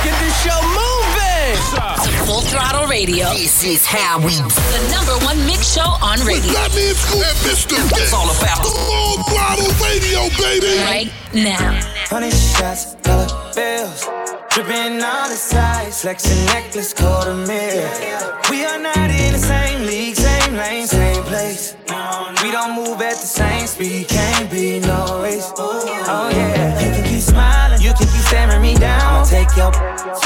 Let's get this show moving. Full Throttle Radio. This is how we The number one mix show on radio. That means Scoop and Mr. It's all about the Full Throttle Radio, baby. Right now. Honey shots, dollar bills. Dripping on the sides, flexing necklace, cold a mirror. We are not in the same league, same lane, same place. We don't move at the same speed, can't be no race. Oh yeah, you can keep smiling, you can keep staring me down. I'ma take your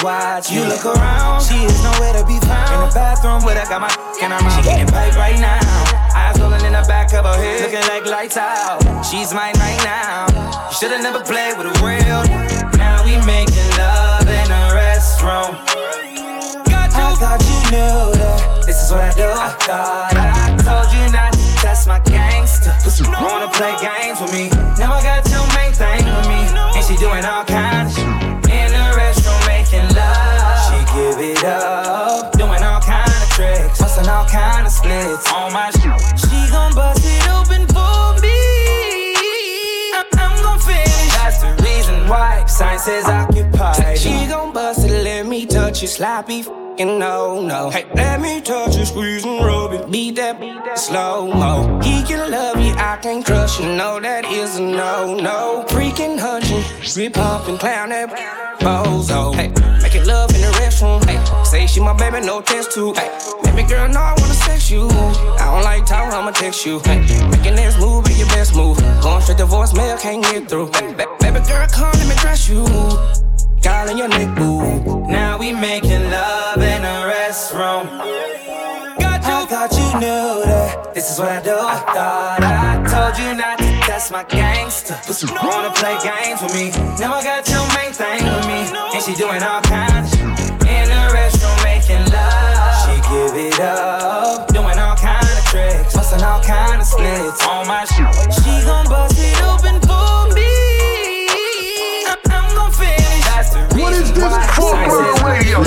watch, you look around. She is nowhere to be found. In the bathroom where I got my her mouth. She getting paid right now. Eyes rolling in the back of her head, looking like lights out. She's mine right now. You should've never played with a real. Now we making love in a restroom. I thought you knew that this is what I do. I thought I told you not to test my gangster. Wanna play games with me? Now I got your main thing with me, and she doing all kinds of shit. It up, doing all kind of tricks, busting all kind of splits on my shit. She gon' bust it open for me. I'm, I'm gon' finish. That's the reason why sign says occupied. She gon' bust it, let me touch it, sloppy. f***ing no, no. Hey, let me touch it, squeeze and rub it, beat that, beat that slow mo. He can love you, I can't crush you. No, that is a no, no. Freaking hunching, rip and clown that bozo. Hey, making love in the restroom. Hey, say she my baby, no test tube. Hey, baby girl, no, I wanna sex you. I don't like talk, I'ma text you. Hey, making this move be your best move. Going straight to voicemail, can't get through. Baby, baby girl, come let me dress you. Calling your neck, boo. Now we making love in a restroom. Got you. I thought you knew that this is what I do. I thought I told you not to test my gangster. Wanna play games with me? Now I got your main thing with me, and she doing all kinds love. She give it up, doing all kind of tricks, busting all kind of splits on my shit. She gon' bust it open is this Radio?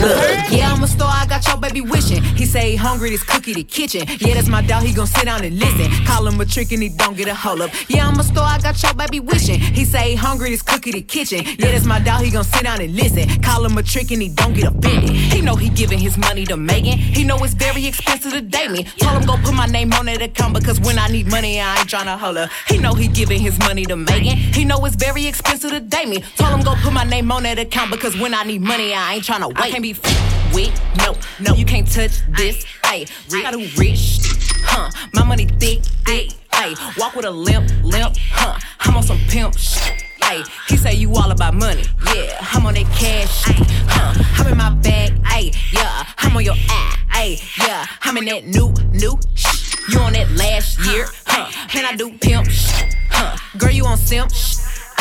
Yeah, I'm a star, I got your baby wishing. He say he hungry, this cookie the kitchen. Yeah, that's my dog, he gon' sit down and listen. Call him a trick and he don't get a hold up. Yeah, I'm a star, I got your baby wishing. He say he hungry, this cookie the kitchen. Yeah, that's my dog, he gon' sit down and listen. Call him a trick and he don't get offended. He know he giving his money to Megan. He know it's very expensive to date me. Told him go put my name on that account because when I need money, I ain't tryna holler. He know he giving his money to Megan. He know it's very expensive to date me. Told him go put my name on that account because when I need money, I ain't tryna wait. I can't be f- with, no, no, you can't touch this. Ayy, got a rich, huh? My money thick, thick. Ayy, walk with a limp, limp, huh? I'm on some pimp shit. Ayy, he say you all about money, yeah. I'm on that cash, shit, huh? I'm in my bag, ayy, yeah. I'm on your eye, ayy, yeah. I'm in that new, new shit. You on that last year, huh? And I do pimp shit, huh? Girl, you on simp shit.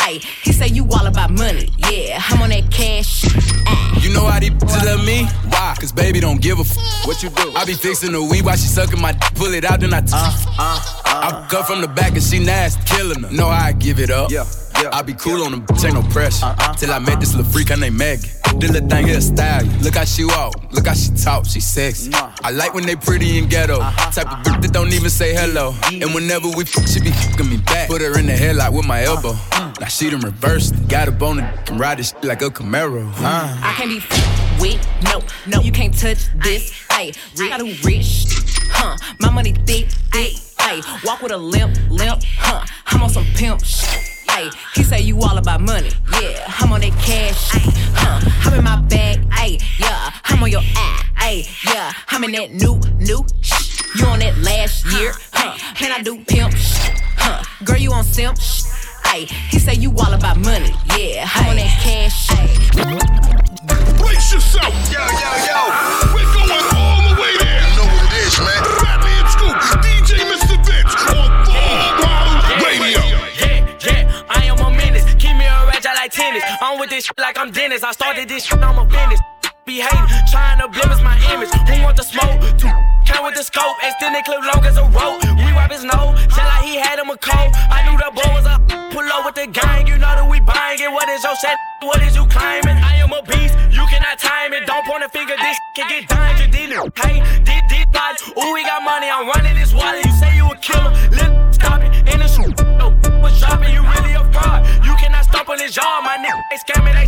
Ayy, he say you all about money, yeah. I'm on that cash. Ayy. You know how these bitches love me? Why? Cause baby don't give a f. What you do? I be fixing the weed while she sucking my d- pull it out, then I uh uh. I cut from the back and she nasty, killing her. Know how I give it up. Yeah. Yeah, I be cool on them, bitch, ain't no pressure. Till I met this little freak, her name Maggie. This little thing here style. Look how she walk, look how she talk, she sexy. I like when they pretty and ghetto. Type of bitch that don't even say hello. And whenever we f, she be fucking me back. Put her in the headlock with my elbow. Now she done reversed. Got a bone and can ride this like a Camaro. Uh. I can't be f- with, no, no, you can't touch this. Ayy, got a rich, huh? My money thick, thick. Ayy, walk with a limp, limp, huh? I'm on some pimp shit. He say you all about money, yeah. I'm on that cash, ayy, huh? I'm in my bag, ayy, yeah. I'm on your eye, ayy, yeah. I'm in that new, new shit. You on that last year, huh? And I do pimp shit, huh? Girl, you on simp shit. Ayy, he say you all about money, yeah. I'm on that cash, ayy. Brace yourself. Yo, yo, yo. I'm with this like I'm Dennis. I started this shit, I'm a business. Be trying to blemish my image. Who want the smoke? Two count with the scope, extended clip long as a rope. We wipe his nose, sound like he had him a cold. I knew the boy was a pull up with the gang. You know that we buying it. What is your set? What is you claiming? I am a beast, you cannot time it. Don't point a finger, this can get done. You did it. Hey, did did body. Ooh, we got money, I'm running this wallet. You say you a killer, let stop it. In the shoot, no, was dropping, you really a fraud up on his jaw, my nigga. They scamming, they.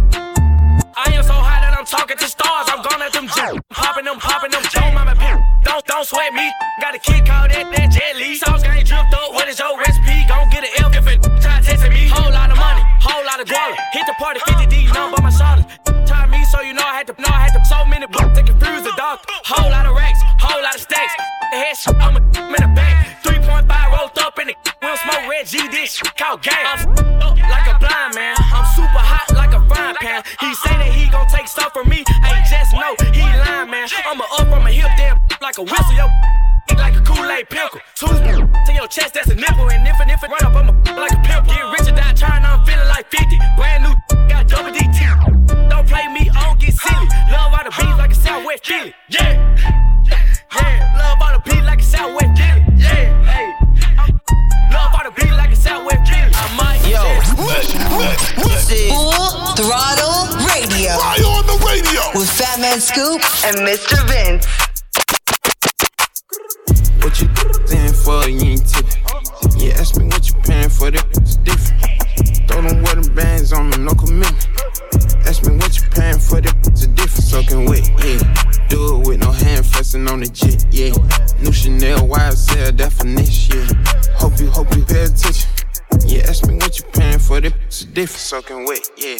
I am so high that I'm talking to stars. I'm gone at them j- popping them, popping them. Don't mama pimp. Don't don't sweat me. Got a kid called that that jelly. Sauce game dripped up. What is your recipe? Gon' get an L if it try testing me. Whole lot of money, whole lot of guala. Hit the party 50 D, none but my shoulders. Time me so you know I had to know I had to so many blocks to confuse the dog. Whole lot of racks, whole lot of stacks. The head I'm a in the back. 3.5 rolled up in the smoke red G, this shit called gang. I'm like a blind man. I'm super hot like a frying pan. He say that he gon' take stuff from me. Ain't just no, he lying, man. I'ma up from a hip there like a whistle. Yo, like a Kool-Aid pickle. Two to your chest, that's a nipple. And if and if it run up, I'm a like a pimple. Get rich or die trying, I'm feeling like 50. Brand new, got double D Don't play me, I don't get silly. Love all the beats like a Southwest Philly. Yeah. Yeah, love all the beats like a Southwest Philly. Yeah, like a I might, Yo, This is Full Throttle Radio Fire on the radio. with Fatman Scoop and Mr. Vince. What you paying for, you ain't tipping. Yeah, ask me what you paying for, it's soaking wet, yeah.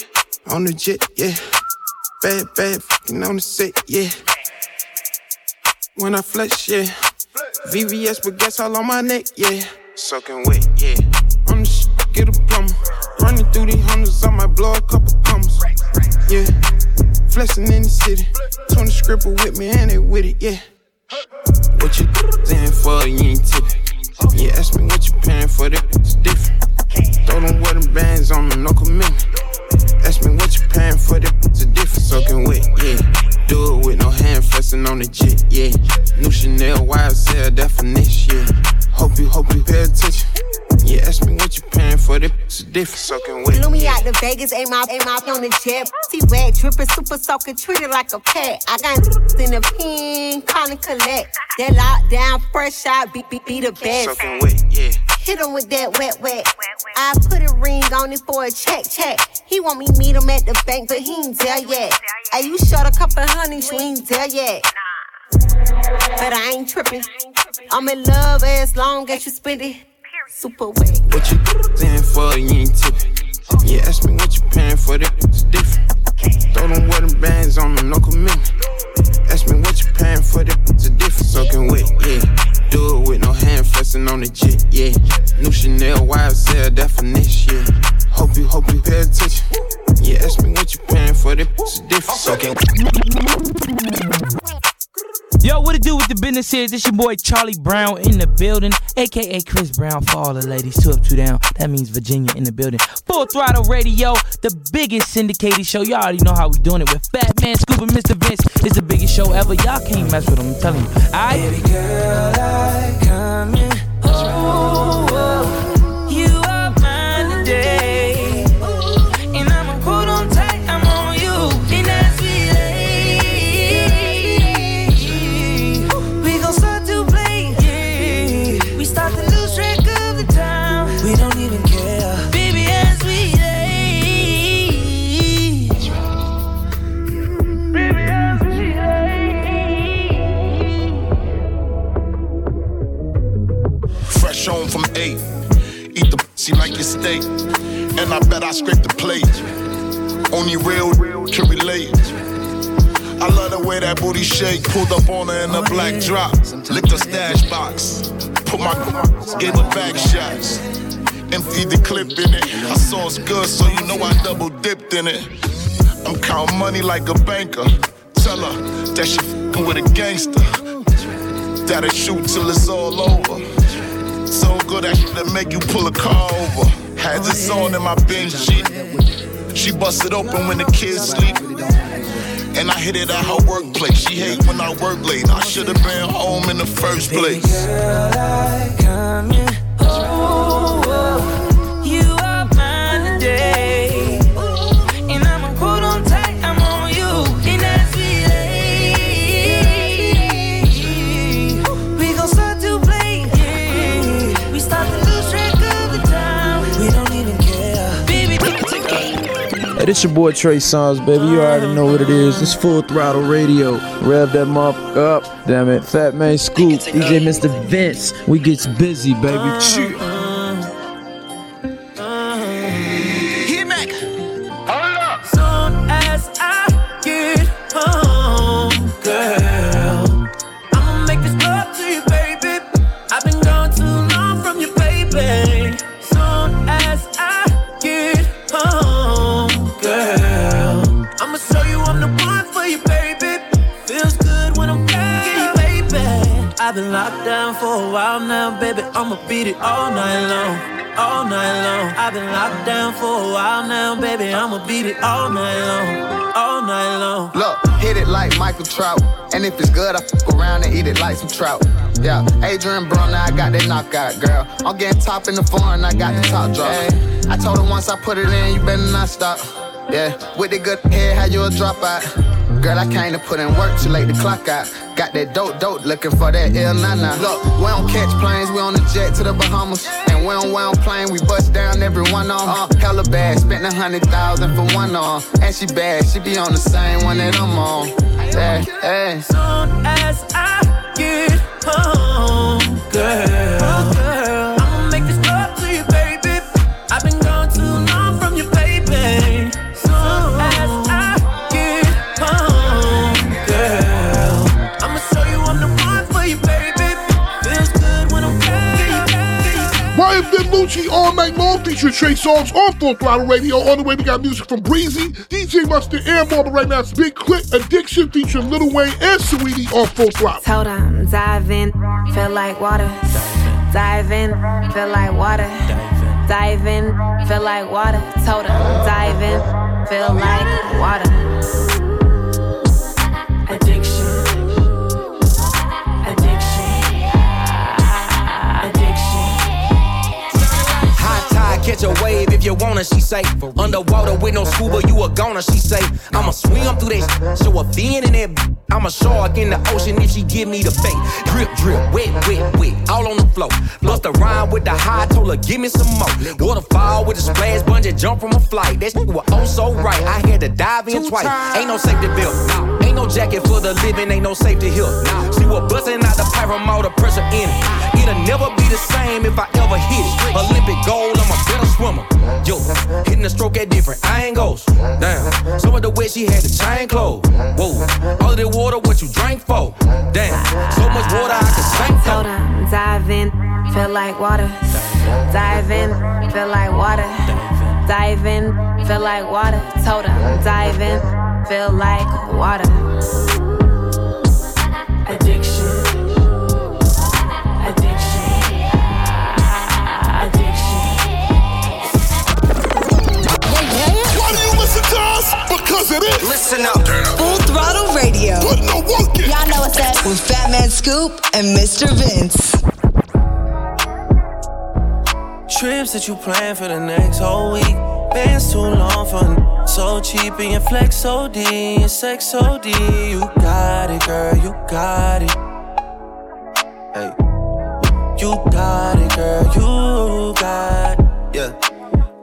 On the jet, yeah. Bad, bad, fucking on the set, yeah. When I flex, yeah. VVS with gas all on my neck, yeah. Soaking wet, yeah. On the shit, get a plumber. Running through these hundreds, I might blow a couple commas. Yeah. Flexing in the city. 20 scribble with me and they with it, yeah. What you saying for, you ain't tipping. Yeah, ask me what you paying for, it's different. Throw them wedding bands on them, no commitment. Ask me what you paying for, it's a different soaking wet, yeah. Do it with no hand flexing on the jet, yeah. New Chanel YSL definition, yeah. Hope you, hope you pay attention. Yeah, ask me what you paying for, it's a different soaking wet. Flew me out to Vegas, ain't my, ain't my on the jet. See wet, dripping, super soaking, treated like a pet. I got in the pin, calling collect. That lockdown, fresh out, beat, beat, beat the best. Soaking wet, yeah. Hit him with that wet, wet. I put a ring on it for a check, check. He want me meet him at the bank, but he ain't there yet. Hey, you short a couple honeys, you ain't there yet. But I ain't tripping. I'm in love as long as you spend it. Super wet. What you paying for, you ain't tipping. Yeah, ask me what you paying for, it's different. Throw them wedding bands on them, no commitment. Ask me what you paying for, it's a different soaking wet, yeah. Do it with no hand flexing on the jet, yeah. New Chanel YSL definition, yeah. Hope you, hope you pay attention. Yeah, ask me what you paying for, it's a different soaking the business? This your boy Charlie Brown in the building, aka Chris Brown for all the ladies. Two up, two down. That means Virginia in the building. Full throttle radio, the biggest syndicated show. Y'all already know how we doing it with Fatman Scoop and Mr. Vince. It's the biggest show ever. Y'all can't mess with them. I'm telling you. Alright. Baby girl, I come in. Oh, And I bet I scrape the plate. Only real can relate. I love the way that booty shake. Pulled up on her in a black drop. Licked her stash box. Put my gave her back shots. Emptied the clip in it. I saw it's good, so you know I double dipped in it. I'm counting money like a banker. Tell her that she with a gangster. That'll shoot till it's all over. So good that that make you pull a car over. Had this on in my sheet. She busted open when the kids sleep. And I hit it at her workplace. She hate when I work late. I should have been home in the first place. Girl, I come in. Oh, oh, oh. This your boy Trey Songz, baby. You already know what it is. It's full throttle radio. Rev that motherfucker up. Damn it. Fatman Scoop. DJ Mr. Vince. We gets busy, baby. Chill. I'ma beat it all night long, all night long. Look, hit it like Michael Trout, and if it's good, I fuck around and eat it like some trout. Yeah, Adrien Broner, I got that knockout, girl. I'm getting top in the foreign, I got the top drop. I told her once I put it in, you better not stop. Yeah, with the good hair, how you a drop out. Girl, I came to put in work too late to clock out. Got that dope, dope, looking for that ill nana. Look, we don't catch planes, we on the jet to the Bahamas. And we don't, we don't plane, we bust down every one on. Uh, hella bad, spent a hundred thousand for one on. And she bad, she be on the same one that I'm on. Yeah, yeah. Soon as I get home, girl. Gucci all night long featuring Trey Songz on Full Throttle Radio. On the way, we got music from Breezy, DJ Mustard, and Marble right now. It's Big Click Addiction featuring Lil Wayne and Sweetie on Full Throttle. Told him, dive in, feel like water. Dive in, feel like water. Dive in, feel like water. Told him, dive in, feel like water. Catch a wave if you wanna, she say. Underwater with no scuba, you a goner, she say. I'ma swim through that, show a fin in that. I'm a shark in the ocean if she give me the bait. Drip, drip, wet, wet, wet, all on the floor. Bust a rhyme with the high, told her give me some more. Waterfall with a splash, bungee jump from a flight. That shit was oh so right. I had to dive in twice. Ain't no safety belt, ain't no jacket for the living, ain't no safety here. She was busting out the paramotor pressure in it. It'll never be the same if I ever hit it. Olympic gold, I'm a swimmer. Yo, hitting the stroke at different angles. Damn, some of the way she had the chain clothes. Whoa, all of the water, what you drank for? Damn, so much water I could sink for. Dive in, feel like water. Dive in, feel like water. Dive in, feel like water. Told him, dive in, feel like water. Cause it is. Listen up. Full throttle radio. Put no work in. Y'all know what's up. With Fatman Scoop and Mr. Vince. Trips that you plan for the next whole week. Bands too long for so cheap and your flex so D and sex so D. You got it, girl, you got it. Hey, you got it, girl, you got it.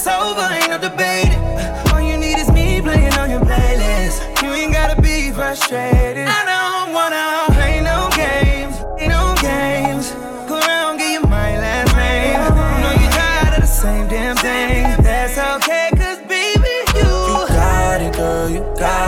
It's over, ain't no debating. All you need is me playing on your playlist. You ain't gotta be frustrated. I don't wanna play no games, play no games. Go around, get you my last name. I know you're tired of the same damn thing. That's okay, cause baby, you. You got it, girl, you got it.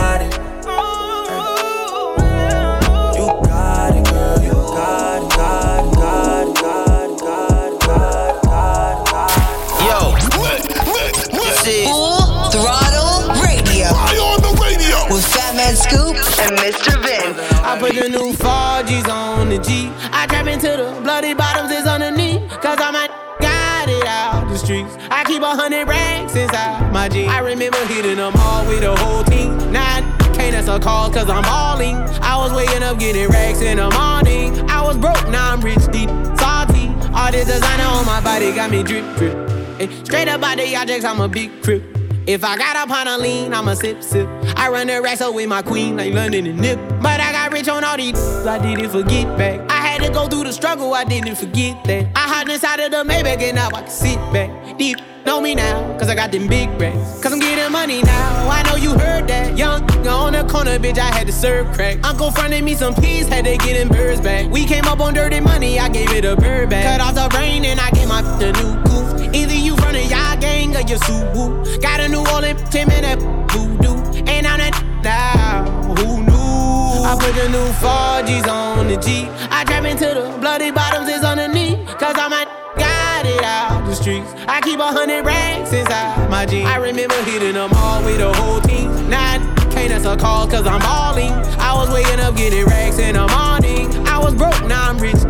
4Gs on the trap into the bloody bottoms is underneath. Cause I'm a got it out the streets. I keep a hundred racks inside my jeans. I remember hitting them all with the whole team. Now can't answer calls cause I'm balling. I was waking up getting racks in the morning. I was broke, now I'm rich, deep, salty. All this designer on my body got me drip, drip. Eh, Straight up out the objects, I'm a big crip. If I got up on a lean, I'ma sip, sip. I run the racks up with my queen, like London and Nip. But I got rich on all these, I didn't forget back. I had to go through the struggle, I didn't forget that. I hide inside of the Maybach and now I can sit back. Deep, know me now, cause I got them big racks. Cause I'm getting money now, I know you heard that. Young, on the corner, bitch, I had to serve crack. Uncle fronted me some peas, had to get them birds back. We came up on dirty money, I gave it a bird back. Cut off the rain and I gave my the new goof. Either you running y'all gang or you Suwu. Got a New Orleans Tim and that voodoo. And I'm that now, who knew? I put the new 4Gs on the G. I trap into the bloody bottoms is underneath. Cause I'm a got it out the streets. I keep a hundred racks inside my jeans. I remember hitting them all with the whole team. Now I can't answer calls cause I'm balling. I was waking up getting racks in the morning. I was broke, now I'm rich.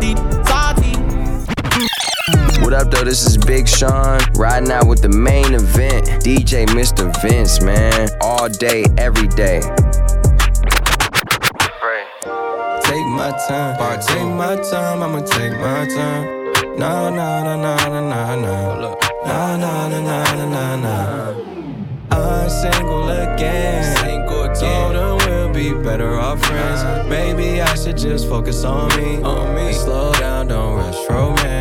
What up, though? This is Big Sean riding out with the main event. DJ Mr. Vince, man. All day, every day. Take my time, take my time, I'ma take my time. No, no, no, no, no, no, no. No, no, no, no, no, no, no. I'm single again. Single again. Told her we'll be better off friends. Uh-huh. Maybe I should just focus on me. On me. Slow down, don't rush romance.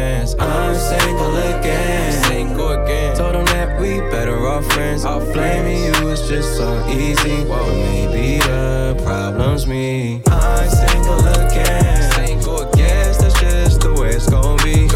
I'm single again. Single again. Told them that we better off friends. Blaming you is just so easy. But maybe the problem's me. I'm single again. Single again. That's just the way it's gonna be.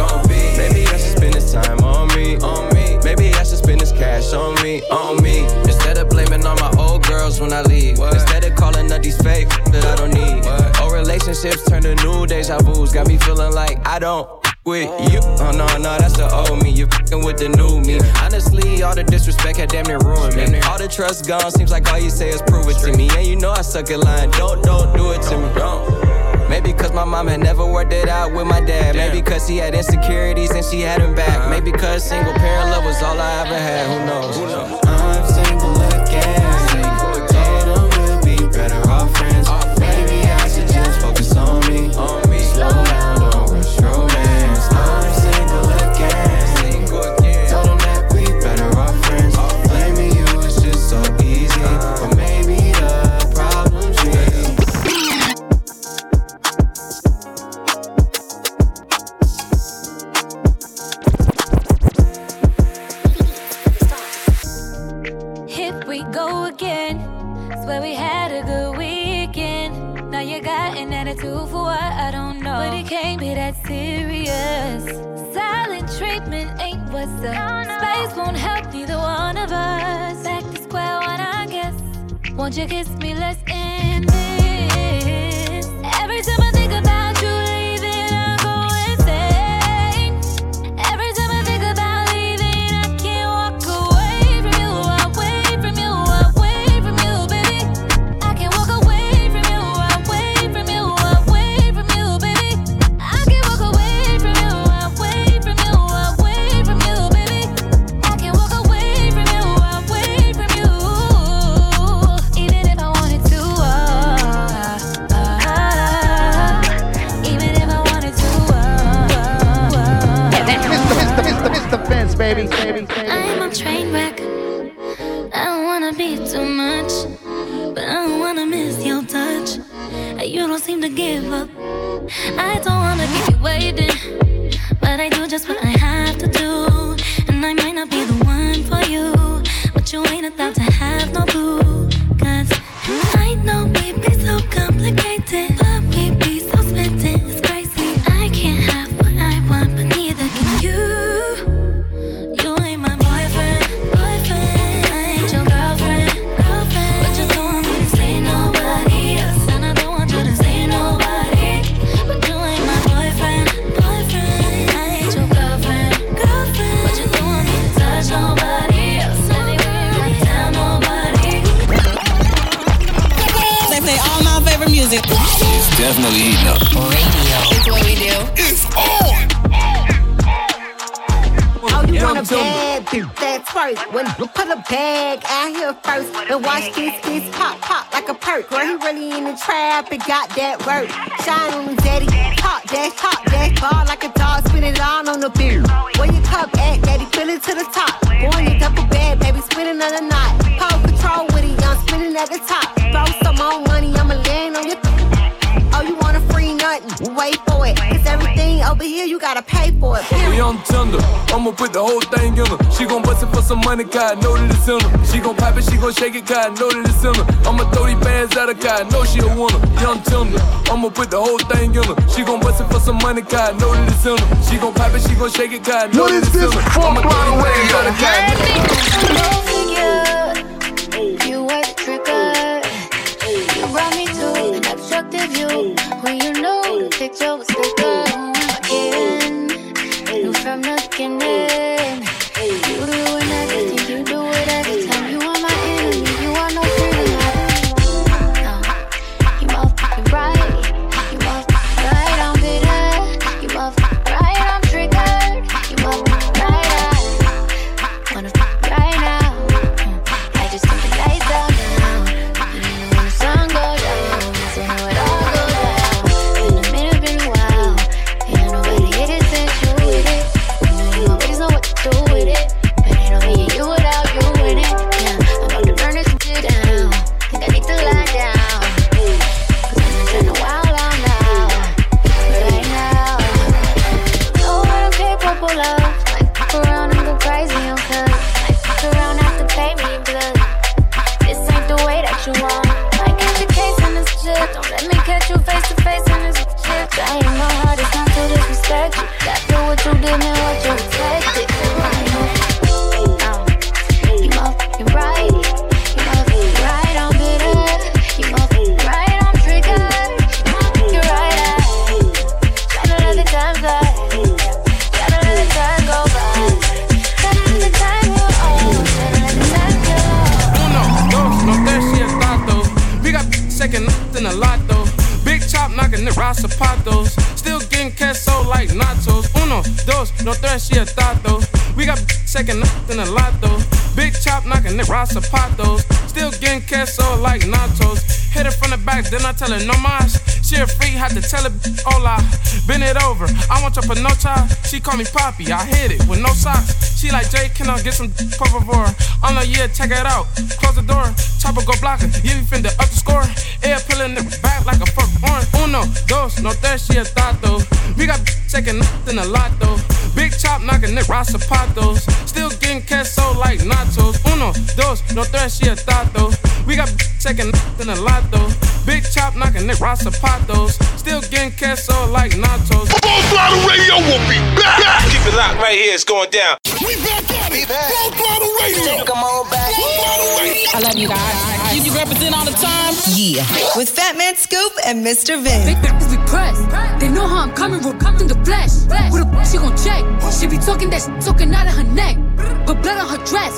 Maybe I should spend this time on me. On me. Maybe I should spend this cash on me. On me. Instead of blaming all my old girls when I leave. Instead of calling up these fake that I don't need. Old relationships turn to new deja vu's. Got me feeling like I don't. With you, oh no, no, that's the old me. You fing with the new me. Honestly, all the disrespect had damn near ruined me. All the trust gone, seems like all you say is prove it to me. And you know I suck at lying. Don't, don't do it to me. Don't. Maybe cause my mom had never worked it out with my dad. Maybe cause he had insecurities and she had him back. Uh-huh. Maybe cause single parent love was all I ever had. Who knows? Who knows? And got that work. Shine on daddy, talk dash, talk dash, ball like a dog, spin it all on the beer. Where your cup at, daddy, fill it to the top. Boy, you double bed, baby, spin another knot. Pole control with it, young, spinning at the top. Throw some more money, I'ma land on your. Oh, you want a free nothing? Wait for it. Cause everything over here, you gotta pay for it. We on Tinder, I'ma put the whole thing in her. She gon' money, cause I know that it's in her. She gon' pop it, she gon' shake it, cause I know that it's in her. I'ma throw these bands at her, cause know she a winner. Young Tinder, I'ma put the whole thing in her. She gon' bust it for some money, cause know that it's in her. She gon' pop it, she gon' shake it, cause know that it's in her. I'ma throw these bands at her, cause You were the trigger. You brought me to an obstructive view. When you know the picture was rasapatos. Still getting queso like nachos. Uno, dos, no tres y el tato. We got second in a lot though. Big chop knocking the rasapatos. Still getting queso like nachos. Hit her from the back, then I tell her no mas. She a freak, had to tell her hola. Bend it over, I want your panocha. She call me Poppy, I hit it with no socks. She like Jay, can I get some por favor? I'm like, yeah, check it out. Close the door, chopper go blocker. Yeah, we finna up the score. Air pill in the back like a fuck orange. Uno, dos, no tres, she a tato. We got second in a lot though. Big chop knocking the rasapatos. Still getting queso like nachos. Uno, dos, no tres, she a tato. We got second in a lot though. Big chop knocking the rasapatos. Still getting queso like nachos. Full throttle radio will be back. Keep it locked right here. It's going down. We back at it. Full throttle radio. Come on back. Full throttle radio. I love you guys. You, you represent all the time. Yeah. With Fatman Scoop and Mr. Vin. Big bitches be pressed. They know how I'm coming, we're coming the flesh. With a she gon' check. She be talking that shit talking out of her neck. Put blood on her dress.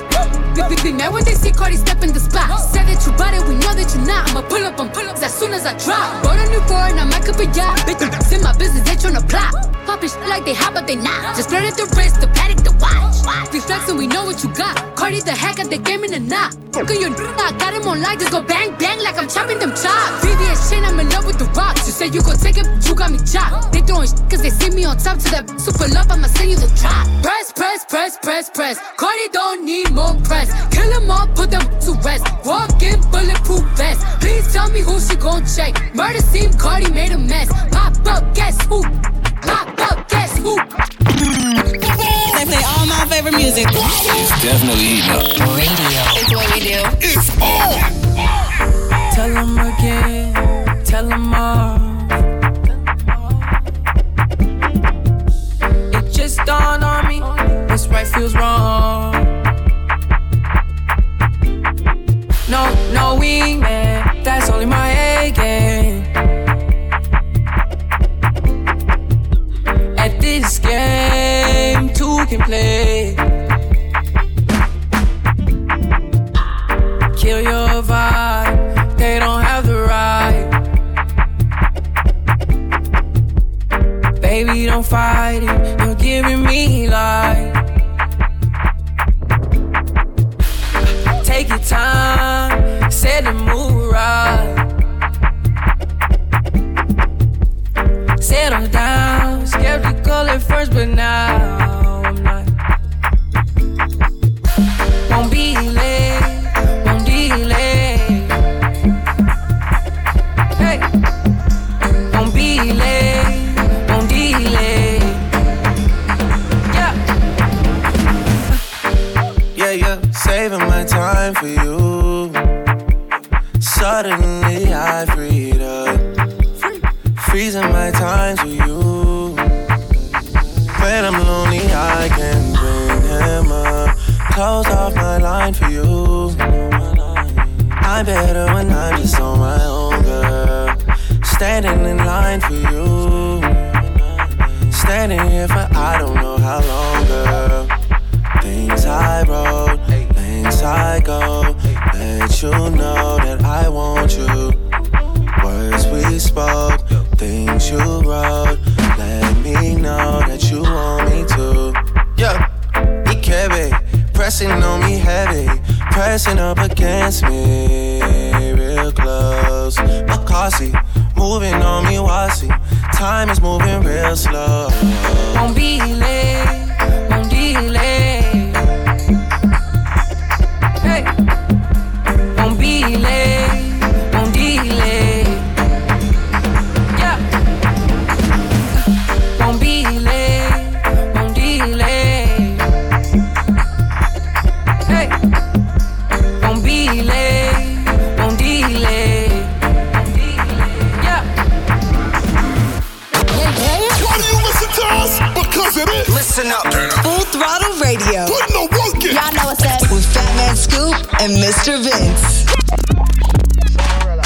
Be, be, be mad when they see Cardi step in the spot. Said that you bought it, we know that you're not. I'ma pull up on pull ups as soon as I drop. Bought a new foreign, I might up a yacht. Bitch, in my business, they tryna plot. Poppin' shit like they hot, but they not. Just flirt at the wrist, the paddock, the watch. We flexin', we know what you got. Cardi the heck at the game in the knot. Fuck your I got him on live, just go bang bang like I'm chopping them chops. VVS chain, I'm in love with the rocks. You say you gon' take it, you got me chopped. They throwing shit cause they see me on top to that super love, I'ma send you the drop. Press, press, press, press, press. Cardi don't need more press. Kill them all, put them to rest. Walk in bulletproof vest. Please tell me who she gon' check. Murder scene, Cardi made a mess. Pop up, guess who? Pop up, guess who? They play all my favorite music. It's definitely heating up. Radio. It's what we do. It's on. Tell them again, tell them all. It just dawned on me, what's right feels wrong. No, no wingman, that's only my A game. game, two can play. Kill your vibe, they don't have the right. Baby, don't fight it, you're giving me life. Take your time, set the mood right. Settle down skeptical at first, but now. Listen up. Full throttle radio. Putting the work in. Y'all know what's up. With Fatman Scoop and Mr. Vince. Right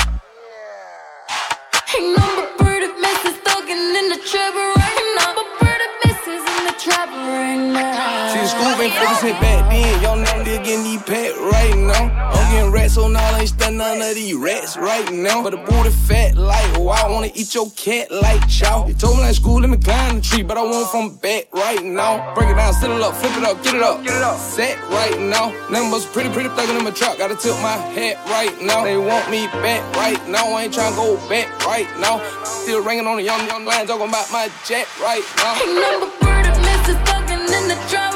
See the scoop ain't back then, y'all nigga getting these packed right now. I'm getting rats on all ain't stun none of these rats right now. But the booty fat like why I wanna eat your cat like chow. You told me like school, let me climb the tree, but I want from back right now. Break it down, settle it up, flip it up, get it up, get it up. Set right now. Numbers pretty, pretty thuggin' in my truck. Gotta tilt my hat right now. They want me back right now. I ain't tryna go back right now. Still ringing on the young young line, talking about my jet right now. Ain't number bird of thuggin' in the truck.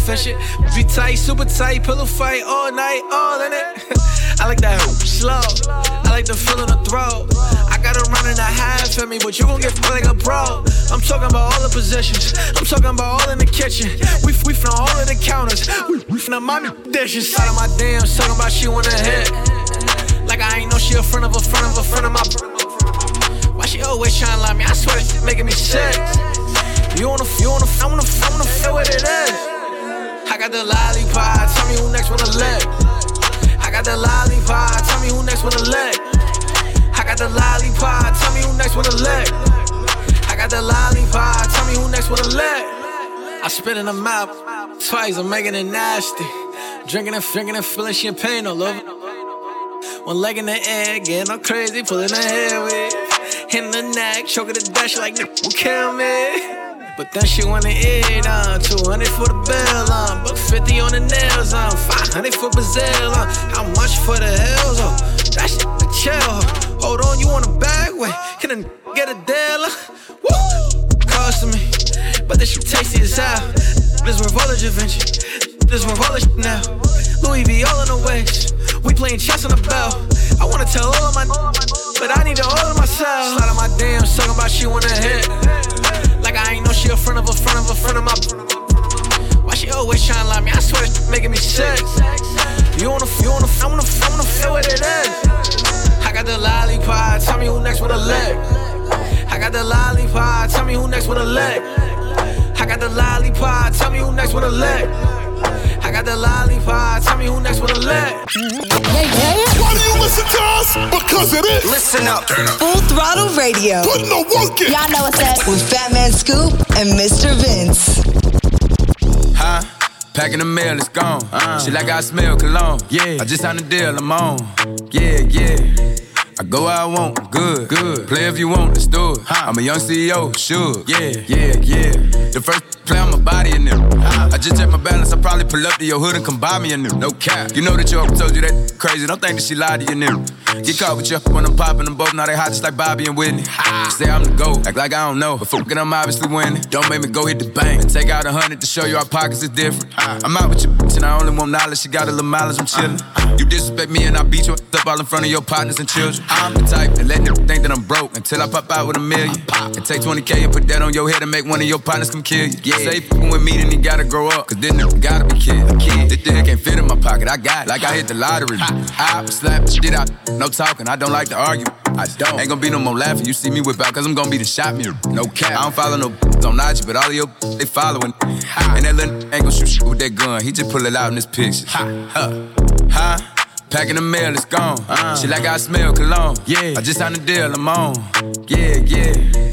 life and shit. Be tight, super tight, pillow fight all night, all in it. I like that slow. I like the feel in the throat. I got a run in a half for me, but you gon' get like a bro. I'm talking about all the possessions. I'm talking about all in the kitchen. We we from all of the counters. We, we from the mommy dishes. Out of my damn, talking about she wanna hit. Like I ain't know she a friend of a friend of a friend of my. Why she always trying to lie me? I swear, it's making me sick. You wanna, you wanna, I wanna, I wanna feel what it is. I got the lollipop. Tell me who next wanna lick. I got the lollipop. Tell me who next wanna lick. I got the lollipop. Tell me who next wanna lick. I got the lollipop. Tell me who next wanna lick. I spit in the mouth twice. I'm making it nasty. Drinking and drinking and feeling champagne all over. One leg in the air, getting all crazy, pulling the hair with. In the neck, choking the dash like kill me. But then she wanna eat on uh, 200 for the bill on, uh, but 50 on the nails on, uh, 500 for Brazil on. How much for the hills? Oh, that shit the chill. Hold on, you want a bag? Wait, can I get a deal? Woo, cost me, but this shit tasty as hell. This Da Vinci, this revolver now. Louis V all in the waist. We playing chess on the bell. I wanna tell all of my, but I need to hold myself. Slide on my damn, talking about she wanna hit. I ain't know she a friend of a friend of a friend of my. Why she always trying to lie me? I swear it's making me sick. You wanna, you wanna, I wanna, I wanna feel what it is. I got the lollipop, tell me who next with a leg. I got the lollipop, tell me who next with a leg. I got the lollipop, tell me who next with a leg. I got the lollipop. Tell me who next with a leg. Yeah, yeah. Why do you listen to us? Because it is. Listen up. Full throttle radio. Putting the work in. Y'all know what's up. With Fatman Scoop and Mr. Vince. Huh? Packing the mail, it's gone. Uh, Shit like I smell cologne. Yeah. I just signed a deal, I'm on. Yeah, yeah. I go where I want, good, good. Play if you want, let's do it. I'm a young CEO, sure. Yeah, yeah, yeah. The first play on my body in them. I just check my balance, I probably pull up to your hood and come buy me a new. No cap. You know that your told you that crazy. Don't think that she lied to you, new. Get caught with you when I'm popping them both. Now they hot just like Bobby and Whitney. Say I'm the GOAT, act like I don't know. But fucking I'm obviously winning. Don't make me go hit the bank and take out a hundred to show you our pockets is different. I'm out with your bitch and I only want knowledge. She got a little mileage, I'm uh-huh. chillin'. You disrespect me and I beat you up all in front of your partners and children. I'm the type that let them think that I'm broke until I pop out with a million. And take 20K and put that on your head and make one of your partners come kill you. Yeah. Say fucking with me, then he gotta grow up. Cause then nigga gotta be kid. A kid. This thing can't fit in my pocket. I got it. Like I hit the lottery. I slap the shit out. No talking. I don't like to argue. I don't. Ain't gonna be no more laughing. You see me whip out, cause I'm gonna be the shot mirror. No cap. I don't follow no on IG, but all of your they following. And that little ain't gonna shoot shit with that gun. He just pull it out in this picture. Huh? Huh? Packing the mail, it's gone. Uh, Shit like I smell cologne. Yeah. I just signed a deal, I'm on. Yeah, yeah.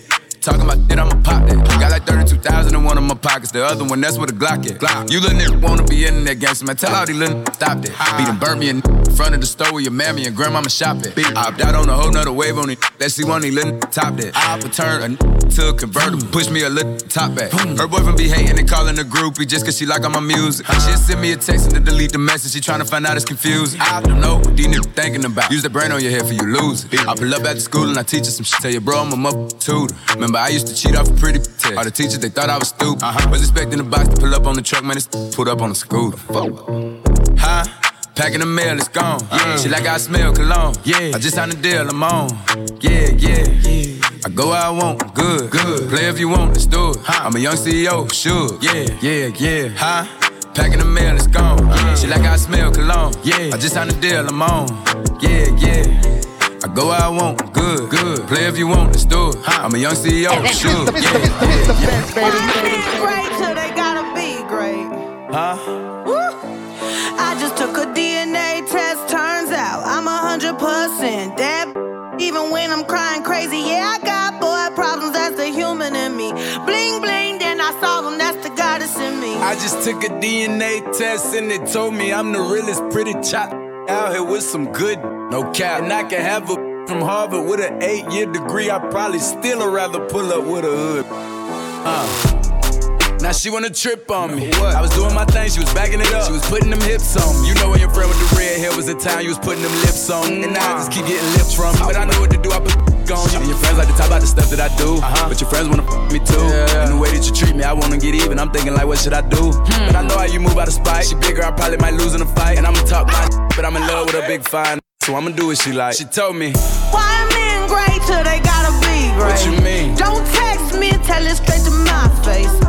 Talking about shit, I'ma pop that. Got like 32,000 in one of my pockets. The other one, that's where the Glock at. Glock. You little nigga wanna be in that gangster, man. Tell all these little stop that. Beat them, burn me in front of the store where your mammy and grandmama shop at. I opt out on a whole nother wave on it. Let's see one of these little top that. I return a to a convertible. Push me a little top back. Her boyfriend be hating and calling a groupie just cause she like all my music. She just send me a text and to delete the message. She tryna find out it's confusing. I don't know what these niggas thinking about. Use the brain on your head for you lose it. I pull up the school and I teach her some shit. Tell your bro, I'm a mother tutor. Remember, I used to cheat off a pretty test. All the teachers, they thought I was stupid. Uh-huh. Was expecting the box to pull up on the truck, man, it's pulled up on the scooter. Huh? Packing the mail, it's gone. Yeah. She like I smell cologne. Yeah. I just signed a deal, I'm on. Yeah, yeah. yeah. I go where I want, good, good. Play if you want, let's do it. Huh. I'm a young CEO, sure. Yeah, yeah, yeah. Huh? Packing the mail, it's gone. Yeah. She like I smell cologne. Yeah. I just signed a deal, I'm on. Yeah, yeah. I go where I want, good, good. Play if you want, let's do it. Huh. I'm a young CEO, sure. Mr. Mr. Mr. Mr. Vince, baby. Great till they gotta be great. Huh? Woo. I just took a DNA test, turns out I'm a hundred percent that. Even when I'm crying crazy, yeah, I got boy problems. That's the human in me. Bling bling, then I solve them. That's the goddess in me. I just took a DNA test and it told me I'm the realest pretty chop out here with some good, no cap. And I can have a from Harvard with an eight year degree. I probably still rather pull up with a hood. Uh. Now she wanna trip on me. What? I was doing my thing, she was backing it up. She was putting them hips on me. You know when your friend with the red hair was in town, you was putting them lips on. And now I just keep getting lips from you. But I know what to do, I put on you. And your friends like to talk about the stuff that I do. Uh-huh. But your friends wanna f me too. Yeah. And the way that you treat me, I wanna get even. I'm thinking like, what should I do? Hmm. But I know how you move out of spite. She bigger, I probably might lose in a fight. And I'ma talk my but I'm in love with a big fine. So I'ma do what she like. She told me, Why men great till they gotta be great? What you mean? Don't text me, tell it straight to my face.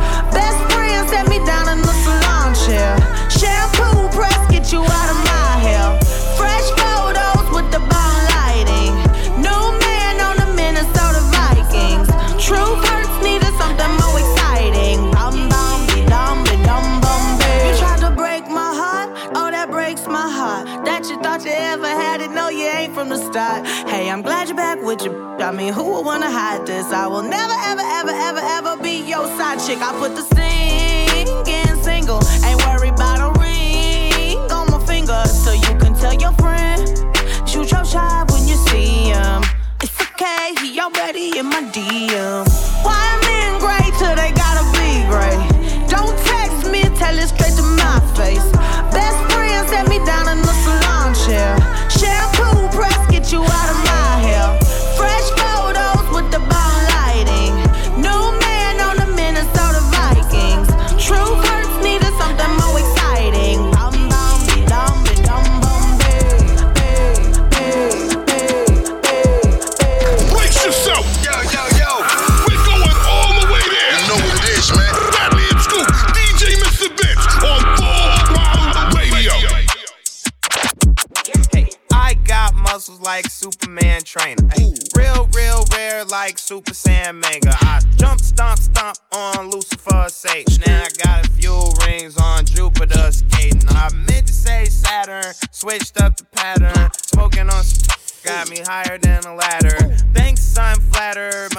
With your. I mean, who would wanna hide this? I will never, ever, ever, ever, ever be your side chick. I put the singing single, ain't worried about a ring on my finger, so you can tell your friend. Shoot your shot when you see him. It's okay, he already in my DM. Why men great till they gotta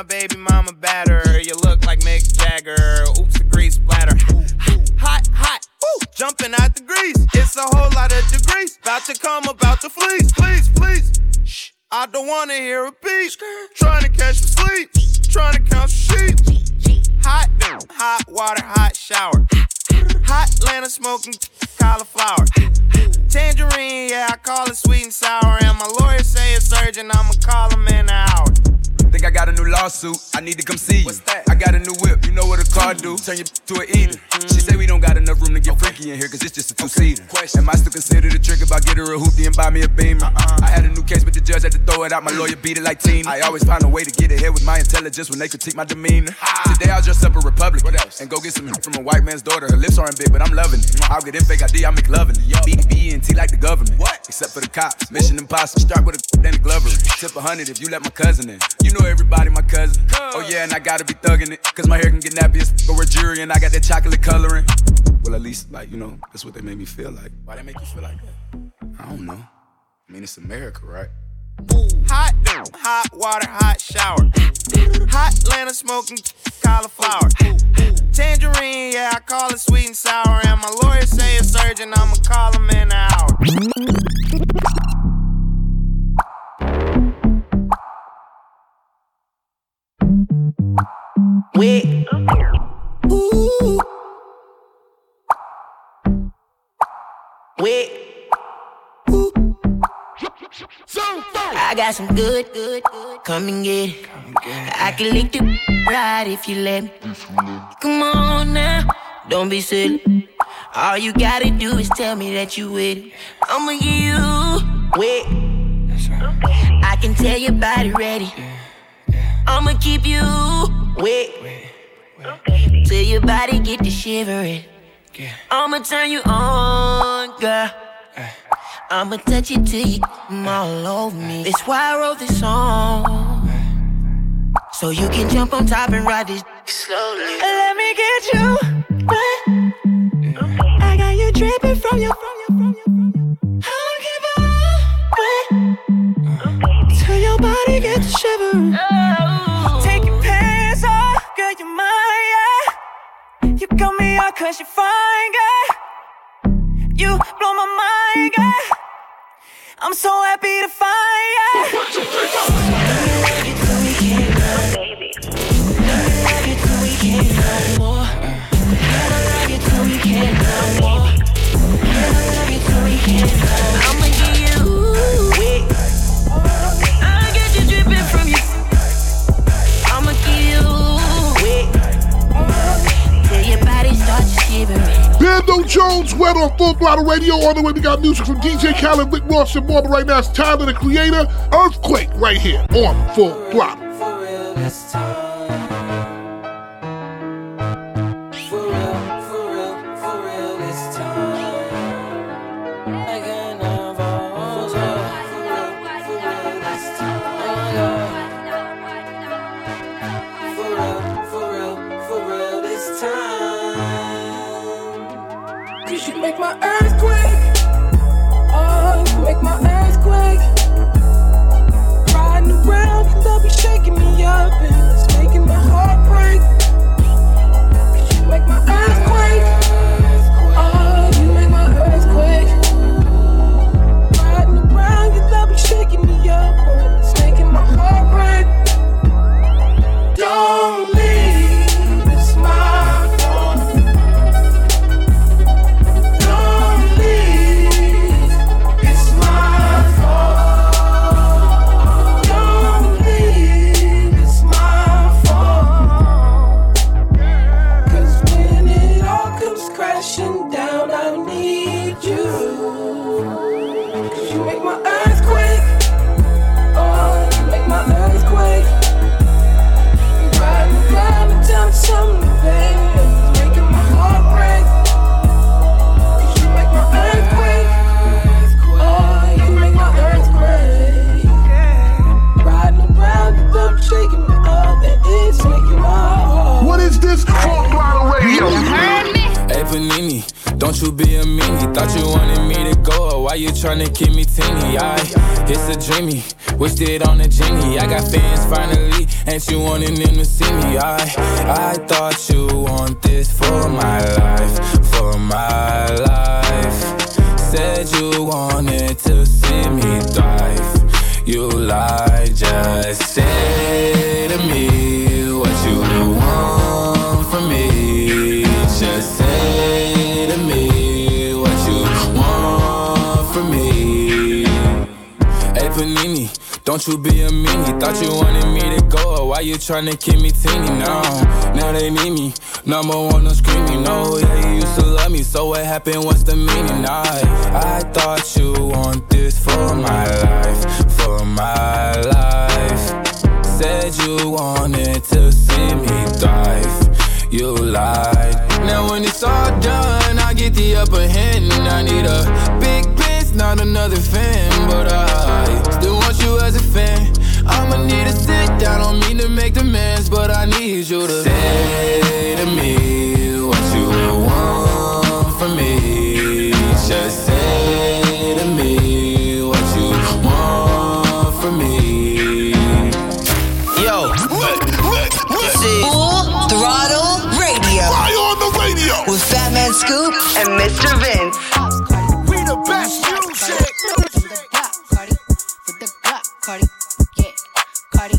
baby mama batter. You look like Mick Jagger. Oops, the grease splatter. Hot, hot. Woo, jumping out the grease. It's a whole lot of degrees. About to come, about to fleece. Please, please. Shh. I don't wanna hear a beat. Trying to catch some sleep. Trying to count some sheep. Hot, hot water, hot shower. Hot Atlanta smoking cauliflower. Tangerine, yeah, I call it sweet and sour. And my lawyer say it's urgent, I'ma call him in an hour. Think I got a new lawsuit, I need to come see you. What's that? I got a new whip, you know what a car do? Turn you to an eater. Mm-hmm. She say we don't got enough room to get freaky in here, cause it's just a two seater. Am I still considered a trick if I get her a hoopty and buy me a beamer? Uh-uh. I had a new case, but the judge had to throw it out. My mm. lawyer beat it like Tina. I always find a way to get ahead with my intelligence when they critique my demeanor. Today I'll dress up a else? and go get some from a white man's daughter. Her lips aren't big, but I'm loving it. Mm. I'll get in fake ID, I make loving it. BDB like the government. What? Except for the cops. Mission impossible. Start with a then a glover. Tip a hundred if you let my cousin in. You know everybody, my cousin. Oh yeah, and I gotta be thugging it. Cause my hair can get nappy as a jury, and I got that chocolate coloring. Well, at least, like, you know, that's what they made me feel like. Why they make you feel like that? I don't know. I mean, it's America, right? Hot, hot water, hot shower. Hot Atlanta smoking cauliflower. Tangerine, yeah, I call it sweet and sour. And my lawyer say it's urgent, I'ma call him in an hour. Wait. Ooh. Wait. I got some good, good, good. Come and get it. I can lick the right if you let me. Come on now, don't be silly. All you gotta do is tell me that you with it. I'ma give you wet. I can tell your body ready. I'ma keep you wet. Till your body get to shivering. I'ma turn you on, girl. I'ma touch it till you come all over me. That's why I wrote this song. So you can jump on top and ride this slowly. Let me get you wet. Mm. I got you dripping from your from your from your from your. I'ma keep on wet mm. till your body get to shivering. Oh. cause you're fine, girl. You blow my mind, girl. I'm so happy to find you. One, two, three, four. Love you till we can't baby. Love you till we can't more. Love you till we can't more. Love you till we can't. Bando Jones, wet on Full Throttle Radio. On the way, we got music from DJ Khaled, Rick Ross, and more. But right now, it's Tyler, the creator. Earthquake, right here on Full Throttle. Just say to me what you want from me. Just say to me what you want from me. Hey Panini, don't you be a meanie. Thought you wanted me to go, why you tryna keep me teeny now? Now they need me, number one, I'm screaming. No, yeah, you used to love me, so what happened? What's the meaning? I, I thought you want this for my life, for my life. Said you wanted to see me thrive. You lied. Now when it's all done, I get the upper hand, and I need a big bitch, not another fan. But I still want you as a fan. I'ma need to sit down. Don't mean to make demands, but I need you to say to me and Mr. Vince. We the best music.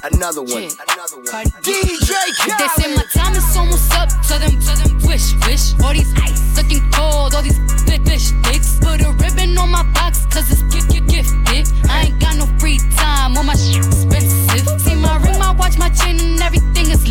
Another one. DJ If they say my time is almost up, tell them, tell them, wish, wish. All these ice looking cold, all these big fish sticks. Put a ribbon on my box, cause it's gift, gift, gifted. I ain't got no free time, all my shit expensive. See my ring, my watch, my chain, and everything is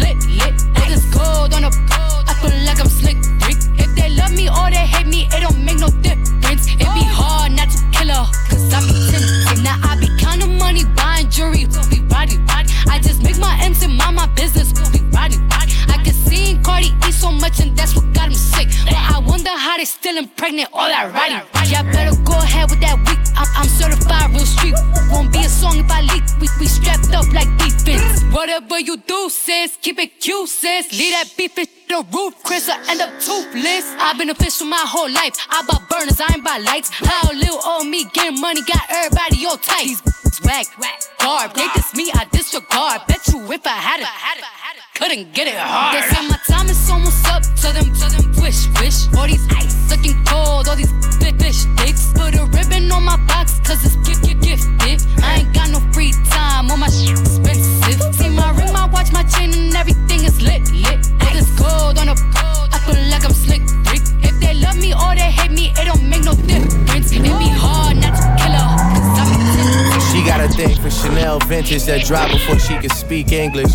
whole life. I bought burners, I ain't buy lights. How little old me getting money got everybody all tight. These swag, garb. They diss me, I disregard. Bet you if I had it, couldn't get it hard. They say my time is almost up. Tell them, tell them, wish, wish. All these ice looking cold, all these big fish sticks. Put a ribbon on my box, cause it's gift, gift, gifted. I ain't got no free time, all my shit expensive. See my ring, my watch, my chain, and everything is lit, lit. All this gold on a I feel hate me, it don't make no difference. It be hard Anything for Chanel vintage that drop before she can speak English.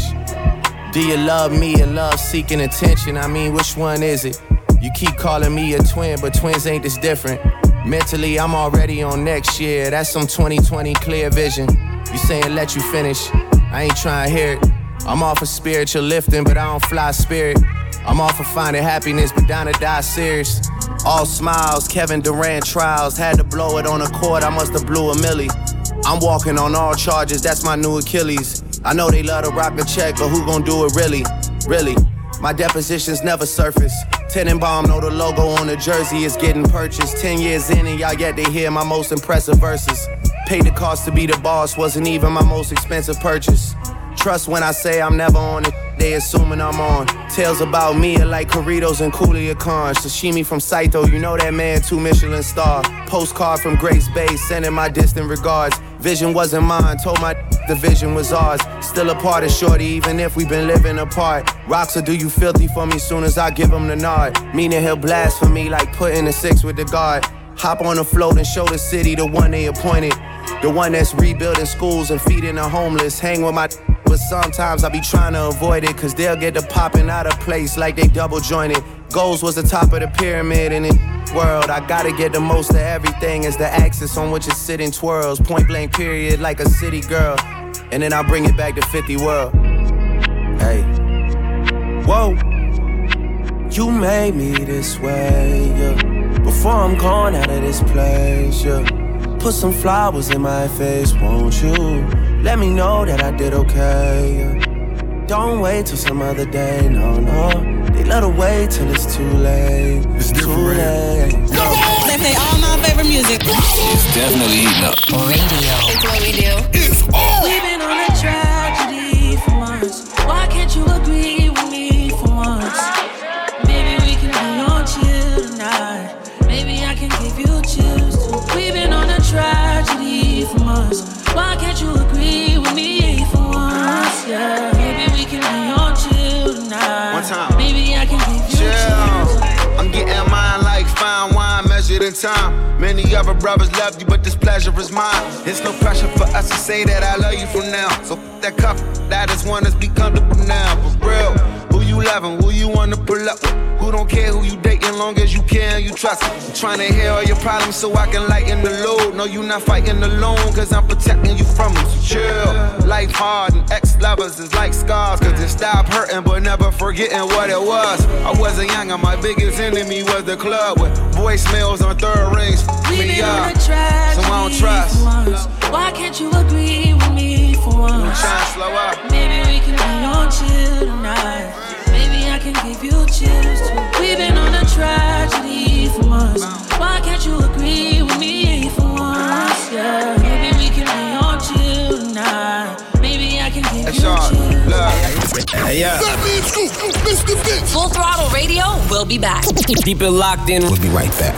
Do you love me or love seeking attention? I mean, which one is it? You keep calling me a twin, but twins ain't this different. Mentally, I'm already on next year. That's some 2020 clear vision. You saying let you finish? I ain't trying to hear it. I'm off of spiritual lifting, but I don't fly spirit. I'm off of finding happiness, but down to die serious. All smiles, Kevin Durant trials. Had to blow it on a court, I must have blew a millie. I'm walking on all charges, that's my new Achilles. I know they love to rock the check, but who gon' do it really? Really? My depositions never surface. Tenenbaum know the logo on the jersey is getting purchased. Ten years in and y'all yet to hear my most impressive verses. Paid the cost to be the boss, wasn't even my most expensive purchase. Trust when I say I'm never on it, they assuming I'm on. Tales about me are like Corritos and Coolia Khan. Sashimi from Saito, you know that man, two Michelin star. Postcard from Grace Bay, sending my distant regards. Vision wasn't mine, told my the vision was ours. Still a part of Shorty, even if we've been living apart. Rocks will do you filthy for me soon as I give him the nod. Meaning he'll blast for me like putting a six with the guard. Hop on the float and show the city the one they appointed. The one that's rebuilding schools and feeding the homeless. Hang with my but sometimes I be trying to avoid it, cause they'll get to popping out of place like they double jointed. Goals was the top of the pyramid in the world. I gotta get the most of everything as the axis on which it's sitting twirls. Point blank period like a city girl. And then I bring it back to 50 world. Hey. Whoa. You made me this way, yeah. Before I'm gone out of this place, yeah. Put some flowers in my face, won't you? Let me know that I did okay. yeah. Don't wait till some other day, no, no. They let her wait till it's too late. It's too late. They play all my favorite music. It's definitely heating up. Radio. It's what we do. Time. Many other brothers love you, but this pleasure is mine. It's no pressure for us to say that I love you from now. So that cup, that is one that's be comfortable now. For real, who you loving, who you wanna pull up with? Who don't care who you dating, long as you can, you trust. I'm trying to hear all your problems so I can lighten the load. No, you not fighting alone, cause I'm protecting you from them. So chill. Life hard and ex lovers is like scars, cause it stop hurting, but never forgetting what it was. I wasn't young, and my biggest enemy was the club with voicemails on third rings. We've Me up. So I don't trust. once. Why can't you agree with me for once? Trying to slow up. Maybe we can be on chill tonight. Maybe I can give you chills too. We've been on a tragedy for once. Why can't you agree with me for once? Yeah. Maybe we can be on chill tonight. Maybe I can give Hey, you Sean, chills. look. Hey, yeah. Fatman Scoop, Mr. Vince. Full throttle radio. We'll be back. Keep it locked in. We'll be right back.